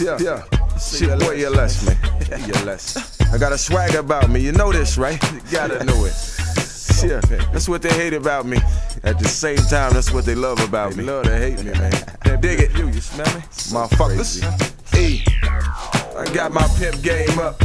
Yeah, yeah. Shit, boy, you're less, man. You're less. I got a swag about me. You know this, right? You gotta know it. Yeah, that's what they hate about me. At the same time, that's what they love about They me. love to hate me, man. They dig it. You, you smell me? Motherfuckers. Hey, I got my pimp game up.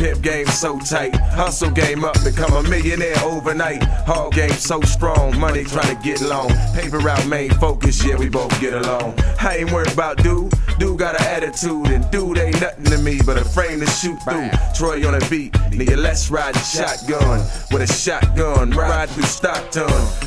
Pimp game so tight, hustle game up, become a millionaire overnight. Hard game so strong, money trying to get long. Paper out, main focus, yeah, we both get along. I ain't worried about dude, dude got an attitude, and dude ain't nothing to me but a frame to shoot through. Troy on a beat, nigga, let's ride shotgun. With a shotgun, ride through Stockton.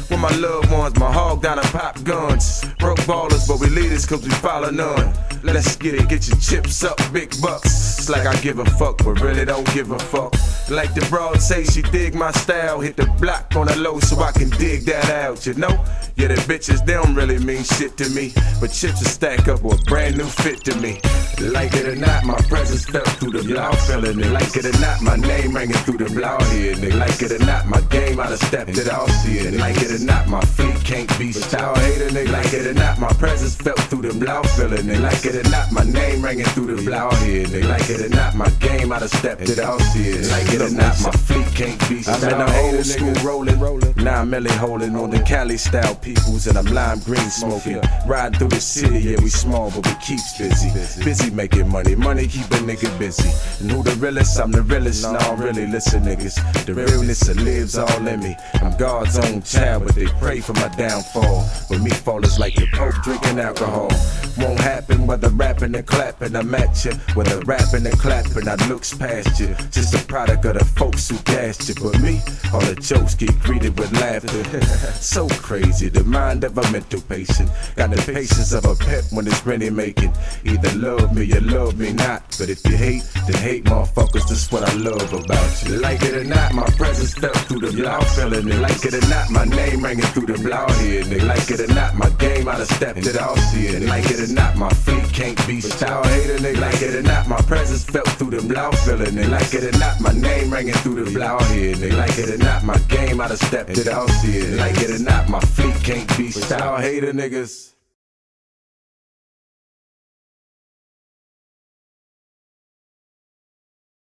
With my loved ones, my hog down and pop guns. Broke ballers, but we leaders cause we follow none. Let's get it, get your chips up, big bucks. It's like I give a fuck, but really don't give a fuck. Like the broad say, she dig my style. Hit the block on the low so I can dig that out, you know? Yeah, the bitches, they don't really mean shit to me. But chips will stack up with a brand new fit to me. Like it or not, my presence felt through the block, feeling it. Like it or not, my name ringing through the block here. Nigga. Like it or not, my game, I done stepped it off here. Like it or not, my fleet can't be stopped. Hater, nigga. Like it or not, my presence felt through the block, feeling it. Like it or not, my name ringing through the block here. Nigga. Like it or not, my game, I done stepped it off here. Like it or not, my fleet can't be stopped. I'm in the old school rolling, rolling. Now I'm Melly holding on the Cali style peoples, and I'm lime green smoking. Riding through the city, yeah, we small, but we keeps busy. Busy making money, money keep a nigga busy. And who the realest? I'm the realest. Nah, really, listen, niggas. The realness that lives all in me. I'm God's own child, but they pray for my downfall. But me fall is like the Pope drinking alcohol. Won't happen whether rapping and clapping. I'm at you. Whether rapping and clapping, I looks past you. Just a product of the folks who gassed you. But me, all the jokes get greeted with laughter. so crazy, the mind of a mental patient. Got the patience of a pet when it's ready making. Either love me or love me not. But if you hate, then hate motherfuckers. That's what I love about you. Like it or not, my presence felt through the loud feeling it. Like it or not, my name ringing through the block here. Nigga. Like it or not, my game, I done stepped it off here. Like it or not, my feet can't be stopped. Hater, nigga. Like it or not, my presence felt through the block, feeling it. Like it or not, my name ringing through the block here. Nigga. Like it or not, my game, I done stepped it off here. Like it or not, my feet can't be stopped. Hater niggas.